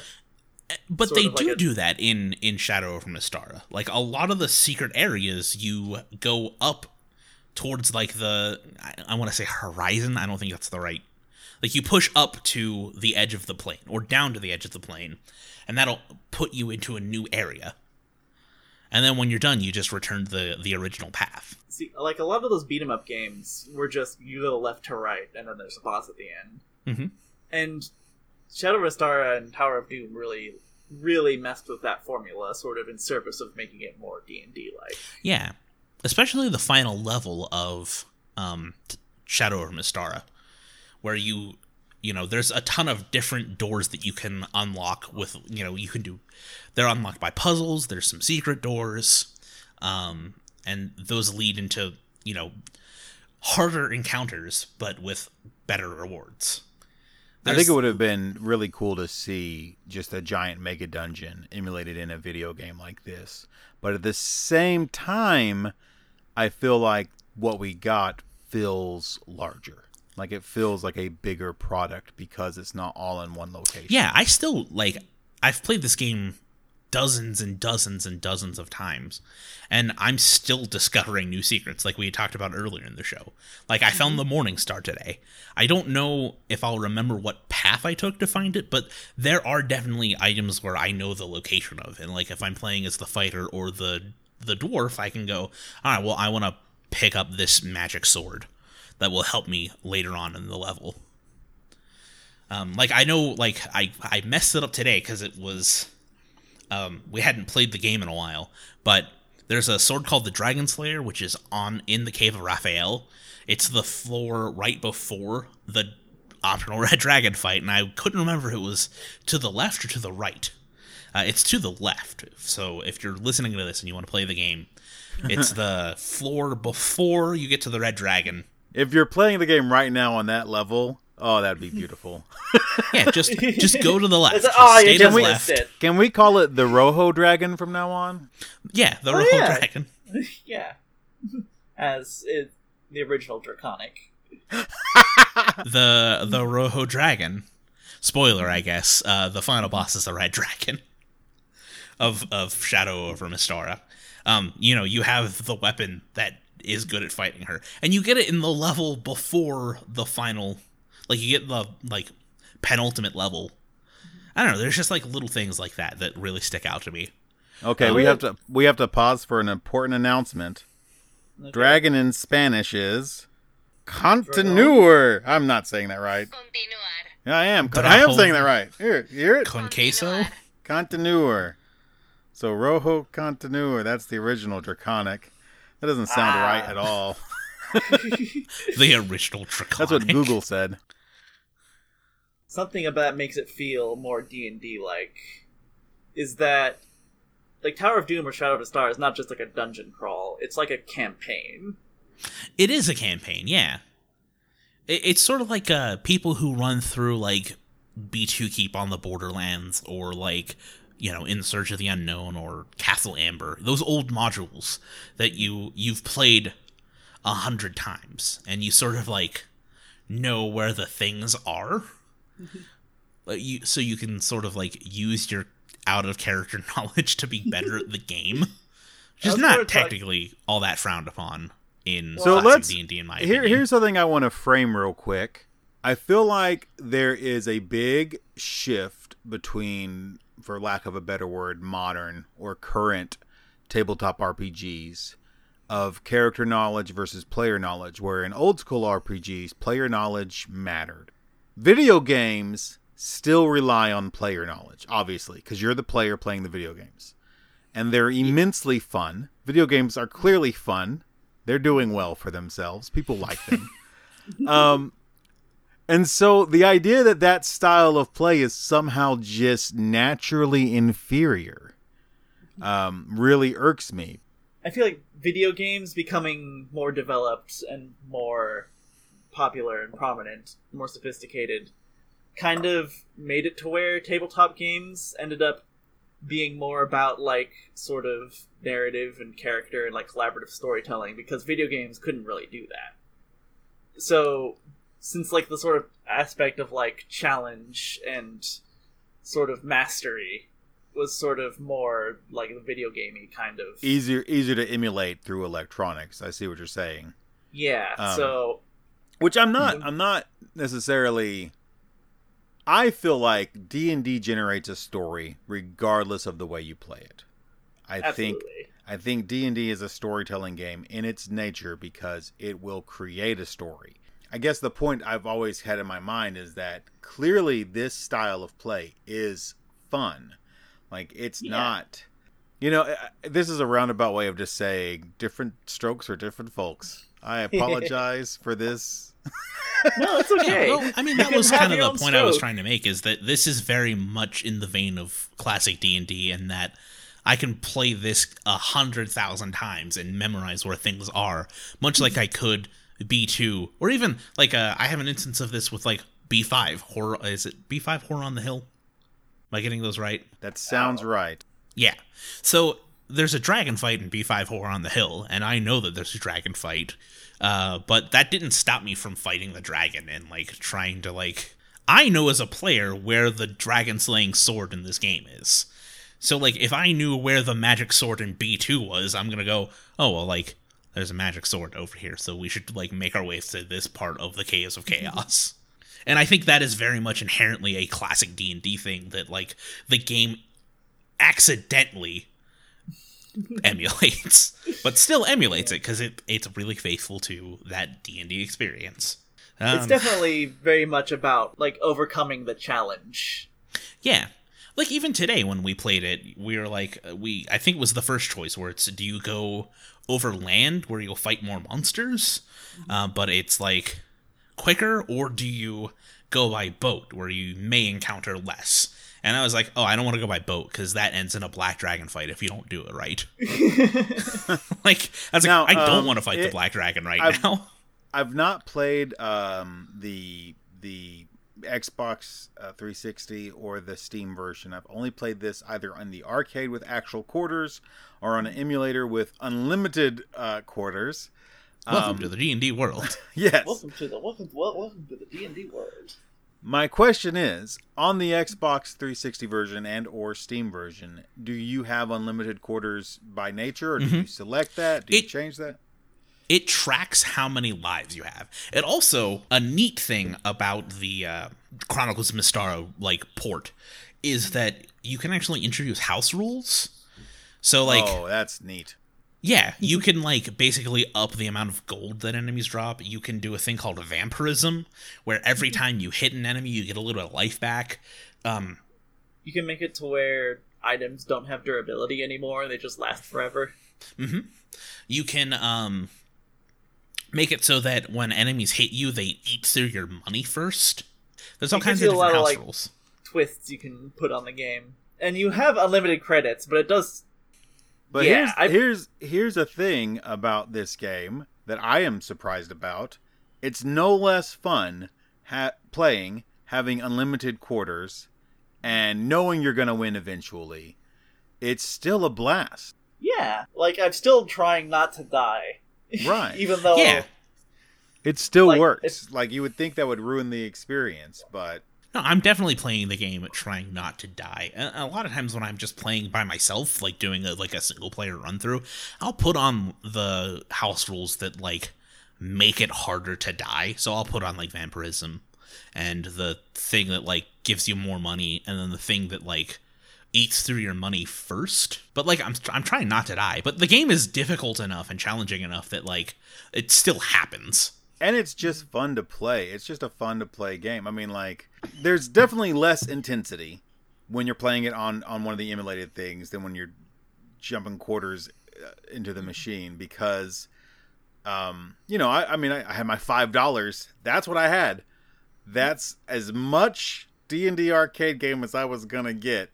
but they of like do a- do that in in Shadow over Mystara. Like a lot of the secret areas, you go up towards like the I, I want to say horizon. I don't think that's the right. Like you push up to the edge of the plane or down to the edge of the plane, and that'll put you into a new area. And then when you're done, you just return to the the original path. See, like a lot of those beat 'em up games were just you go left to right, and then there's a boss at the end. Mhm. And Shadow of Mystara and Tower of Doom really, really messed with that formula, sort of in service of making it more D and D like. Yeah, especially the final level of um, Shadow of Mystara, where you, you know, there's a ton of different doors that you can unlock with, you know, you can do. They're unlocked by puzzles. There's some secret doors, um, and those lead into you know harder encounters, but with better rewards. I think it would have been really cool to see just a giant mega dungeon emulated in a video game like this. But at the same time, I feel like what we got feels larger. Like it feels like a bigger product because it's not all in one location. Yeah, I still like. I've played this game dozens and dozens and dozens of times. And I'm still discovering new secrets, like we had talked about earlier in the show. Like, I found the mm-hmm. Morning Star today. I don't know if I'll remember what path I took to find it, but there are definitely items where I know the location of. And, like, if I'm playing as the fighter or the, the dwarf, I can go, all right, well, I want to pick up this magic sword that will help me later on in the level. Um, like I know, like I I messed it up today because it was, um, we hadn't played the game in a while, but there's a sword called the Dragon Slayer, which is on in the cave of Raphael. It's the floor right before the optional red dragon fight, and I couldn't remember if it was to the left or to the right. Uh, it's to the left. So if you're listening to this and you want to play the game, it's the floor before you get to the red dragon. If you're playing the game right now on that level, oh, that'd be beautiful. yeah, just just go to the left. Just oh, stay you to just the left. it. Can we call it the Rojo Dragon from now on? Yeah, the Oh, Rojo yeah. Dragon. yeah, as it, the original Draconic. The the Rojo Dragon. Spoiler, I guess. Uh, the final boss is the Red Dragon of of Shadow over Mystara. Um, you know, you have the weapon that is good at fighting her, and you get it in the level before the final. Like you get the like penultimate level. I don't know. There's just like little things like that that really stick out to me. Okay, Oh. we have to we have to pause for an important announcement. Dragon in Spanish is continuer. I'm not saying that right. Yeah, I am. I am saying that right. Here, you hear it? Con queso. Continuer. So Rojo Continuer. That's the original Draconic. That doesn't sound Ah. right at all. The original Draconic. That's what Google said. Something about makes it feel more D and D like is that like Tower of Doom or Shadow of Mystara is not just like a dungeon crawl; it's like a campaign. It is a campaign, yeah. It, it's sort of like uh, people who run through like B2 Keep on the Borderlands or like, you know, In Search of the Unknown or Castle Amber. Those old modules that you you've played a hundred times and you sort of like know where the things are. Mm-hmm. But you so you can sort of like use your out of character knowledge to be better at the game. Which is not what it's like- technically all that frowned upon in So classic let's D&D in my here. opinion. Here's something I want to frame real quick. I feel like there is a big shift between, for lack of a better word, modern or current tabletop RPGs of character knowledge versus player knowledge, where in old school RPGs, player knowledge mattered. Video games still rely on player knowledge, obviously, because you're the player playing the video games. And they're immensely fun. Video games are clearly fun. They're doing well for themselves. People like them. um, and so the idea that that style of play is somehow just naturally inferior um, really irks me. I feel like video games becoming more developed and more popular and prominent, more sophisticated, kind of made it to where tabletop games ended up being more about like sort of narrative and character and like collaborative storytelling because video games couldn't really do that. So since like the sort of aspect of like challenge and sort of mastery was sort of more like the video gamey kind of Easier, easier to emulate through electronics. I see what you're saying. yeah Um, so which i'm not i'm not necessarily i feel like d&d generates a story regardless of the way you play it i think i think d&d is a storytelling game in its nature because it will create a story i guess the point i've always had in my mind is that clearly this style of play is fun. Like it's Yeah. not you know I- I- this is a roundabout way of just saying different strokes for different folks. I apologize for this. No it's okay. Yeah, well, I mean, that can was kind of the own point I was trying to make is that this is very much in the vein of classic D and D, and that I can play this a hundred thousand times and memorize where things are, much like mm-hmm. I could B two, or even like uh, I have an instance of this with like B five horror. Is it B five horror on the hill? Am I getting those right? that sounds right Yeah. So there's a dragon fight in B5 Horror on the Hill, and I know that there's a dragon fight. Uh, but that didn't stop me from fighting the dragon and like trying to like I know as a player where the dragon slaying sword in this game is. So like if I knew where the magic sword in B2 was, I'm going to go, "Oh, well like there's a magic sword over here, so we should like make our way to this part of the Caves of Chaos." and I think that is very much inherently a classic D&D thing that like the game accidentally emulates, but still emulates it because it it's really faithful to that D and D experience. it's Um, definitely very much about like overcoming the challenge. yeah, like even today when we played it, we were like uh, we I think it was the first choice where it's do you go over land where you'll fight more monsters, uh, but it's like quicker, or do you go by boat where you may encounter less? And I was like, oh, I don't want to go by boat because that ends in a black dragon fight if you don't do it right. like, I was Now, like, I don't um, want to fight the black dragon right I've- now. I've not played um, the the Xbox uh, 360 or the Steam version. I've only played this either on the arcade with actual quarters or on an emulator with unlimited uh, quarters. Welcome Um, to the D and D world. yes. Welcome to the welcome welcome to the D and D world. My question is, on the Xbox 360 version and or Steam version, do you have unlimited quarters by nature or do you select that? Do you change that? It tracks how many lives you have. It also a neat thing about the uh, Chronicles of Mystara like port is that you can actually introduce house rules. So like oh, that's neat. yeah, you can like basically up the amount of gold that enemies drop. You can do a thing called vampirism where every time you hit an enemy you get a little bit of life back. Um You can make it to where items don't have durability anymore; they just last forever. you can um make it so that when enemies hit you they eat through your money first. There's all It kinds gives of you a lot different of, house like, rules. Twists you can put on the game, and you have unlimited credits, but it does. But Yeah, here's I- here's here's a thing about this game that I am surprised about. It's no less fun ha- playing having unlimited quarters and knowing you're going to win eventually. It's still a blast. Yeah, like I'm still trying not to die, Right. even though Yeah. It still Like, works. Like you would think that would ruin the experience, but No, I'm definitely playing the game trying not to die. A, a lot of times when I'm just playing by myself, like doing a like a single player run through, I'll put on the house rules that like make it harder to die. So I'll put on like vampirism and the thing that like gives you more money and then the thing that like eats through your money first. But like I'm I'm trying not to die. But the game is difficult enough and challenging enough that like it still happens. and it's just fun to play. It's just a fun to play game. I mean, like, there's definitely less intensity when you're playing it on on one of the emulated things than when you're jumping quarters uh, into the machine because, um, you know, I, I mean, I, I had my five dollars. That's what I had. That's as much D and D arcade game as I was gonna get.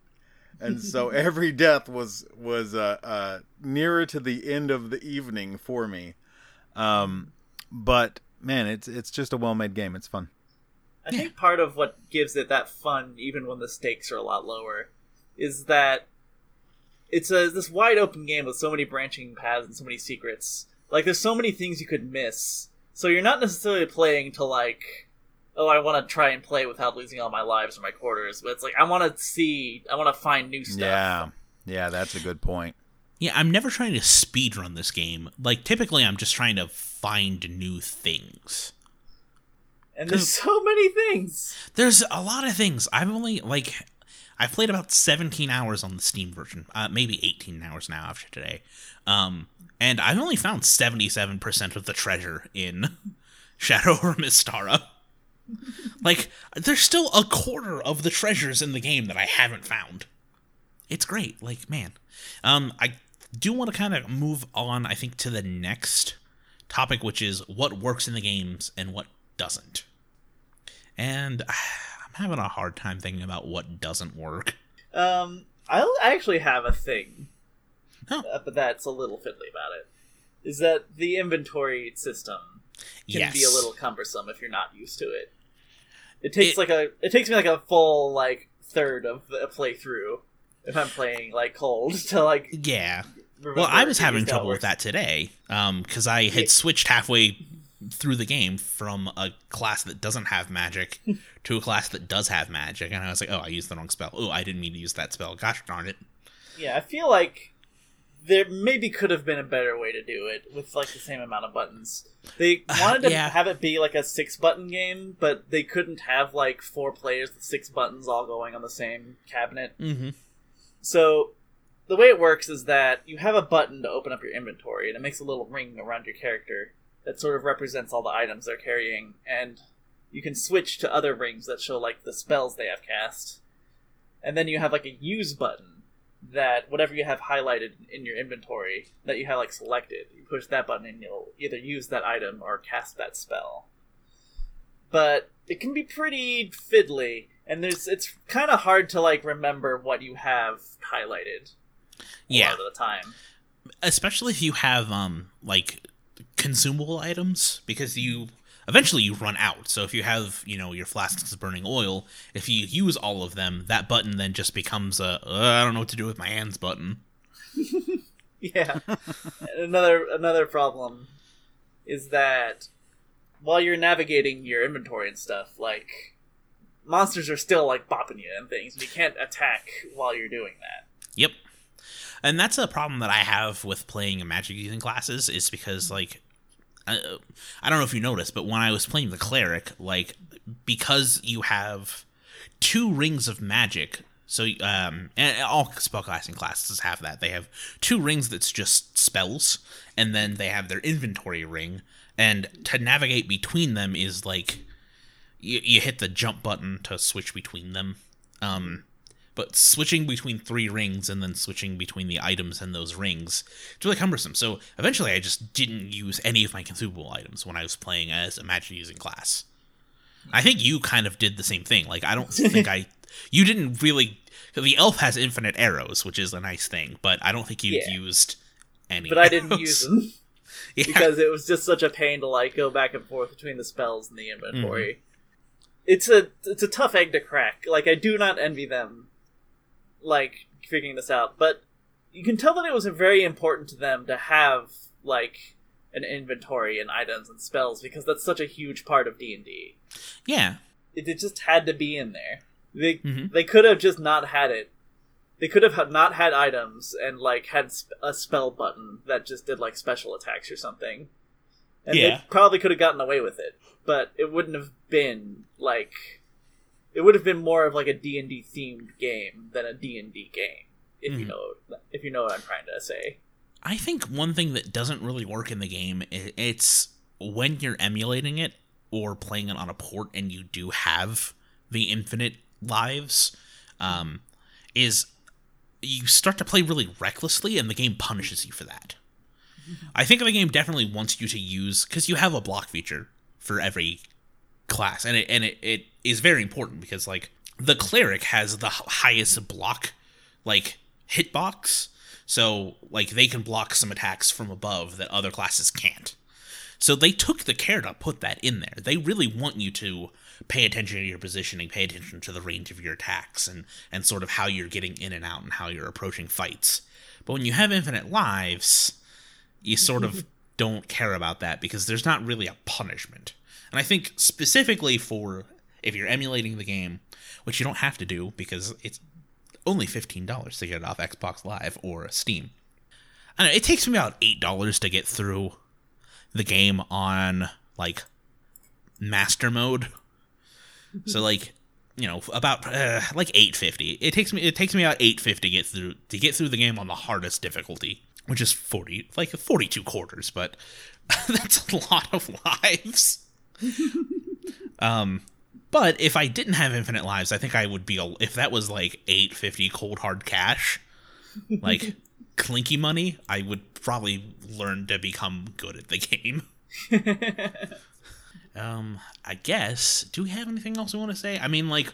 And so every death was was uh, uh, nearer to the end of the evening for me. Um, but man, it's it's just a well-made game. It's fun. I think part of what gives it that fun, even when the stakes are a lot lower, is that it's a this wide open game with so many branching paths and so many secrets. Like there's so many things you could miss. So you're not necessarily playing to like, oh, I want to try and play without losing all my lives or my quarters. But it's like I want to see, I want to find new stuff. Yeah, yeah, that's a good point. Yeah, I'm never trying to speed run this game. Like typically I'm just trying to find new things. And there's so many things. There's a lot of things. I've only like I've played about 17 hours on the Steam version. Uh, maybe 18 hours now after today. Um and I've only found 77% of the treasure in Shadow over Mystara. Like there's still a quarter of the treasures in the game that I haven't found. It's great. Like, man. Um I do want to kind of move on I think to the next topic which is what works in the games and what doesn't. And I'm having a hard time thinking about what doesn't work. Um, I I actually have a thing, uh, but that's a little fiddly about it. Is that the inventory system can be a little cumbersome if you're not used to it. It takes It- like a it takes me like a full like third of a playthrough if I'm playing like cold to like. Yeah. Well, I was having least how it trouble with that today um, because I had Yeah. switched halfway through the game from a class that doesn't have magic to a class that does have magic, and I was like, "Oh, I used the wrong spell. Oh, I didn't mean to use that spell. Gosh darn it!" Yeah, I feel like there maybe could have been a better way to do it with like the same amount of buttons. They wanted to yeah. have it be like a six button game, but they couldn't have like four players with six buttons all going on the same cabinet. Mm-hmm. So the way it works is that you have a button to open up your inventory, and it makes a little ring around your character that sort of represents all the items they're carrying, and you can switch to other rings that show like the spells they have cast. And then you have like a use button that whatever you have highlighted in your inventory that you have like selected, you push that button and you'll either use that item or cast that spell. But it can be pretty fiddly, and there's it's kind of hard to like remember what you have highlighted. Yeah, A lot of the time. especially if you have um like consumable items because you eventually you run out so if you have you know your flasks burning oil if you use all of them that button then just becomes a "Uh, i don't know what to do with my hands button Yeah. another another problem is that while you're navigating your inventory and stuff, like monsters are still like bopping you and things, and you can't attack while you're doing that. Yep. And that's a problem that I have with playing magic using classes is because like I, I don't know if you noticed, but when I was playing the cleric, like because you have two rings of magic, so um and all spellcasting classes have that. They have two rings that's just spells and then they have their inventory ring and to navigate between them is like you, you hit the jump button to switch between them. Um but switching between three rings and then switching between the items and those rings it's really cumbersome so eventually i just didn't use any of my consumable items when i was playing as a magic using class i think you kind of did the same thing like i don't think i you didn't really the elf has infinite arrows which is a nice thing but i don't think you Yeah. used any But I didn't arrows. use them Yeah. because it was just such a pain to like go back and forth between the spells and the inventory. Mm-hmm. It's a it's a tough egg to crack. Like I do not envy them like figuring this out, but you can tell that it was very important to them to have like an inventory and items and spells because that's such a huge part of D&D. yeah It, it just had to be in there. They Mhm. they could have just not had it. They could have not had items and like had a spell button that just did like special attacks or something. And Yeah. they probably could have gotten away with it, but it wouldn't have been like it would have been more of like a D&D themed game than a D&D game. If you Mhm. know if you know what I'm trying to say. I think one thing that doesn't really work in the game it's when you're emulating it or playing it on a port and you do have the infinite lives um, is you start to play really recklessly and the game punishes you for that. I think the game definitely wants you to use because you have a block feature for every class and it and it, it is very important because like the cleric has the highest block like hitbox so like they can block some attacks from above that other classes can't. So they took the care to put that in there. They really want you to pay attention to your positioning pay attention to the range of your attacks and and sort of how you're getting in and out and how you're approaching fights. But when you have infinite lives you sort of don't care about that because there's not really a punishment. And I think specifically for if you're emulating the game, which you don't have to do because it's only $15 to get it off Xbox Live or Steam. I know, it takes me about $8 to get through the game on like master mode. So like, you know, about uh, like 850. It takes me it takes me about 850 to get through to get through the game on the hardest difficulty which is 40 like 42 quarters but that's a lot of lives um but if i didn't have infinite lives i think i would be a, if that was like 850 cold hard cash like clinky money i would probably learn to become good at the game. Um i guess do we have anything else we want to say? I mean like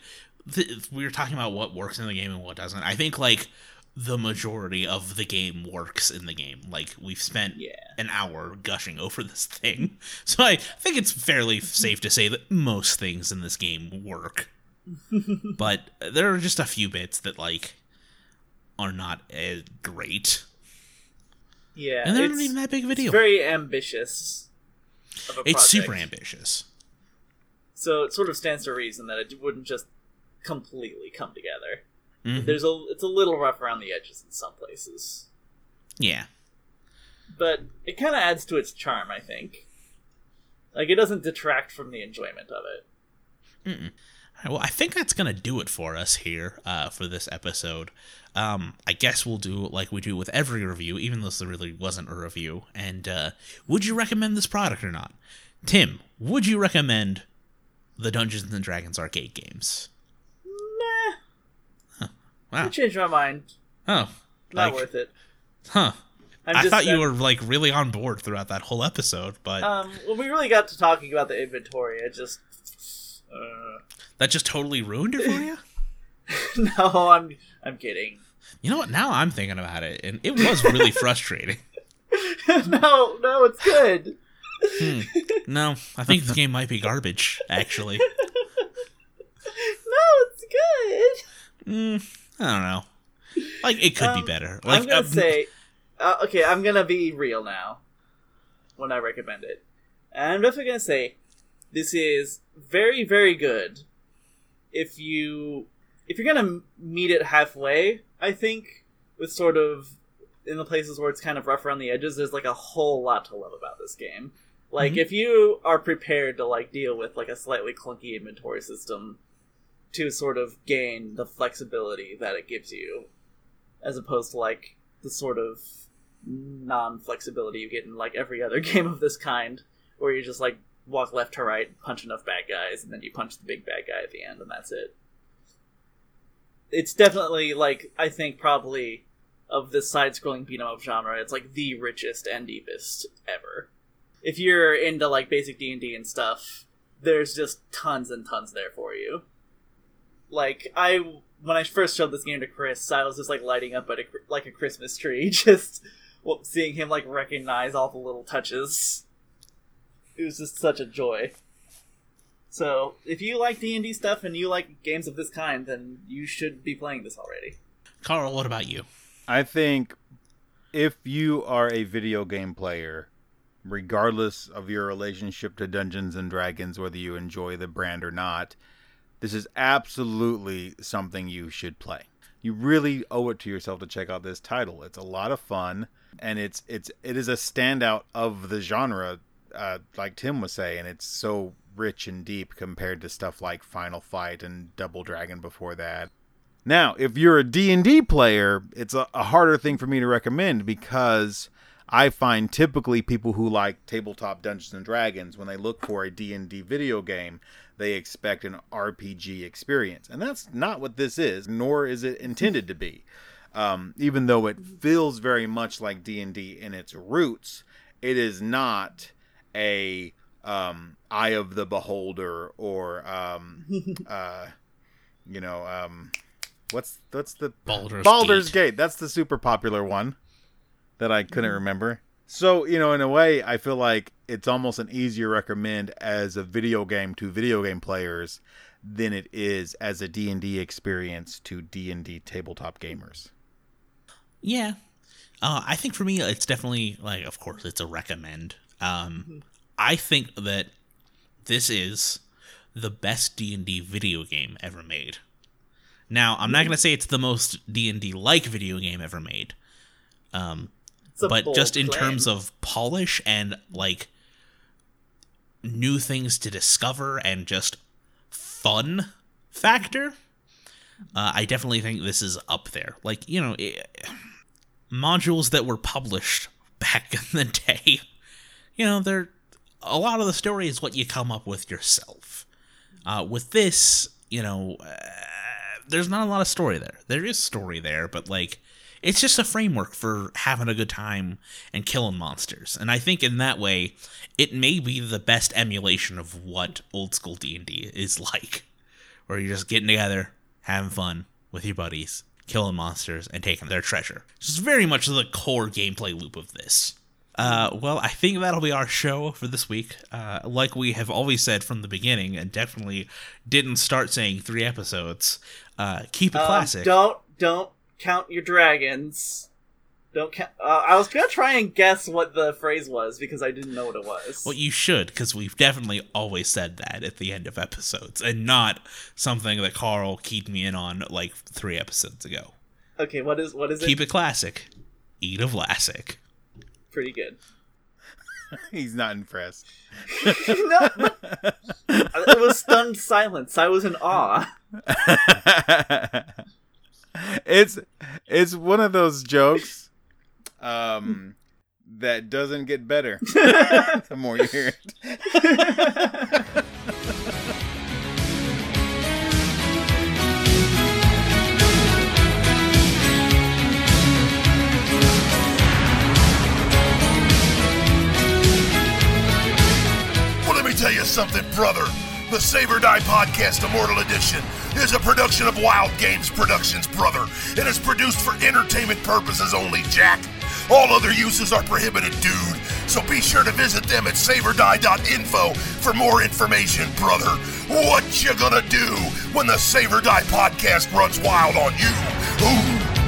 th- we were talking about what works in the game and what doesn't. I think like the majority of the game works in the game. Like we've spent an hour gushing over this thing, so I think it's fairly safe to say that most things in this game work. but there are just a few bits that like are not as great. Yeah, And they're not even that big of a it's deal. very ambitious. Of a It's super ambitious. So it sort of stands to reason that it wouldn't just completely come together. Mhm. There's a it's a little rough around the edges in some places, Yeah. but it kind of adds to its charm. I think. Like it doesn't detract from the enjoyment of it. Mm-mm. Right, well, I think that's gonna do it for us here uh, for this episode. Um, I guess we'll do like we do with every review, even though this really wasn't a review. And uh, would you recommend this product or not, Tim? Would you recommend the Dungeons and Dragons arcade games? Wow. I changed my mind. Oh, Not like, worth it. huh? I'm I thought you were like really on board throughout that whole episode, but Um, when we really got to talking about the inventory, it just. Uh, that just totally ruined it for you. no, I'm I'm kidding. You know what? Now I'm thinking about it, and it was really frustrating. no, no, it's good. Hmm. No, I think the game might be garbage. Actually, No, it's good. mm, I don't know. Like it could be Um, better. Like I'm gonna uh, say, uh, okay, I'm gonna be real now when I recommend it. And I'm definitely gonna say this is very, very good. If you if you're gonna meet it halfway, I think with sort of in the places where it's kind of rough around the edges, there's like a whole lot to love about this game. Like Mhm. if you are prepared to like deal with like a slightly clunky inventory system to sort of gain the flexibility that it gives you as opposed to like the sort of non-flexibility you get in like every other game of this kind where you just like walk left to right punch enough bad guys and then you punch the big bad guy at the end and that's it. It's definitely like i think probably of the side-scrolling beat 'em up genre it's like the richest and deepest ever. If you're into like basic d&d and stuff there's just tons and tons there for you like i when i first showed this game to chris i was just like lighting up at a, like a christmas tree just well, seeing him like recognize all the little touches. It was just such a joy. So if you like d&d stuff and you like games of this kind then you should be playing this already. Carl, what about you? I think if you are a video game player, regardless of your relationship to Dungeons and Dragons, whether you enjoy the brand or not, this is absolutely something you should play. You really owe it to yourself to check out this title. It's a lot of fun, and it's it's it is a standout of the genre, uh, like Tim was saying. It's so rich and deep compared to stuff like Final Fight and Double Dragon before that. Now, if you're a D&D player, it's a, a harder thing for me to recommend because I find typically people who like tabletop Dungeons and Dragons when they look for a D&D video game, they expect an RPG experience. And that's not what this is, nor is it intended to be. Um, even though it feels very much like D&D in its roots, it is not a um, Eye of the Beholder or um, uh, you know, um, what's what's the Baldur's, Baldur's Gate. Gate. That's the super popular one that I couldn't remember. So, you know, in a way, I feel like it's almost an easier recommend as a video game to video game players than it is as a D&D experience to D&D tabletop gamers. Yeah. Uh, I think for me, it's definitely like, of course, it's a recommend. Um, I think that this is the best D and D video game ever made. Now, I'm not gonna say it's the most D and D like video game ever made, um, It's a but just in claim. terms of polish and like new things to discover and just fun factor, uh, I definitely think this is up there. Like you know, it, modules that were published back in the day, you know, they're a lot of the story is what you come up with yourself. Uh, with this, you know, uh, there's not a lot of story there. There is story there, but like it's just a framework for having a good time and killing monsters. And I think in that way, it may be the best emulation of what old school D&D is like, where you're just getting together, having fun with your buddies, killing monsters and taking their treasure. Just very much the core gameplay loop of this. Uh, well, I think that'll be our show for this week. Uh, like we have always said from the beginning, and definitely didn't start saying three episodes. Uh, keep it Um, classic. don't don't count your dragons Don't count. uh, I was gonna try and guess what the phrase was because I didn't know what it was. Well, you should, because we've definitely always said that at the end of episodes, and not something that Carl keyed me in on like three episodes ago. Okay, what is what is it? Keep it classic. Eat a Vlasic. Pretty good. He's not impressed. no, but- it was stunned silence. I was in awe. It's it's one of those jokes um that doesn't get better the more you hear it. Well, let me tell you something, brother. The Save Or Die Podcast Immortal Edition is a production of Wild Games Productions, brother. It is produced for entertainment purposes only, Jack. All other uses are prohibited, dude. So be sure to visit them at saveordie.info for more information, brother. What you gonna do when the Save Or Die Podcast runs wild on you? Ooh.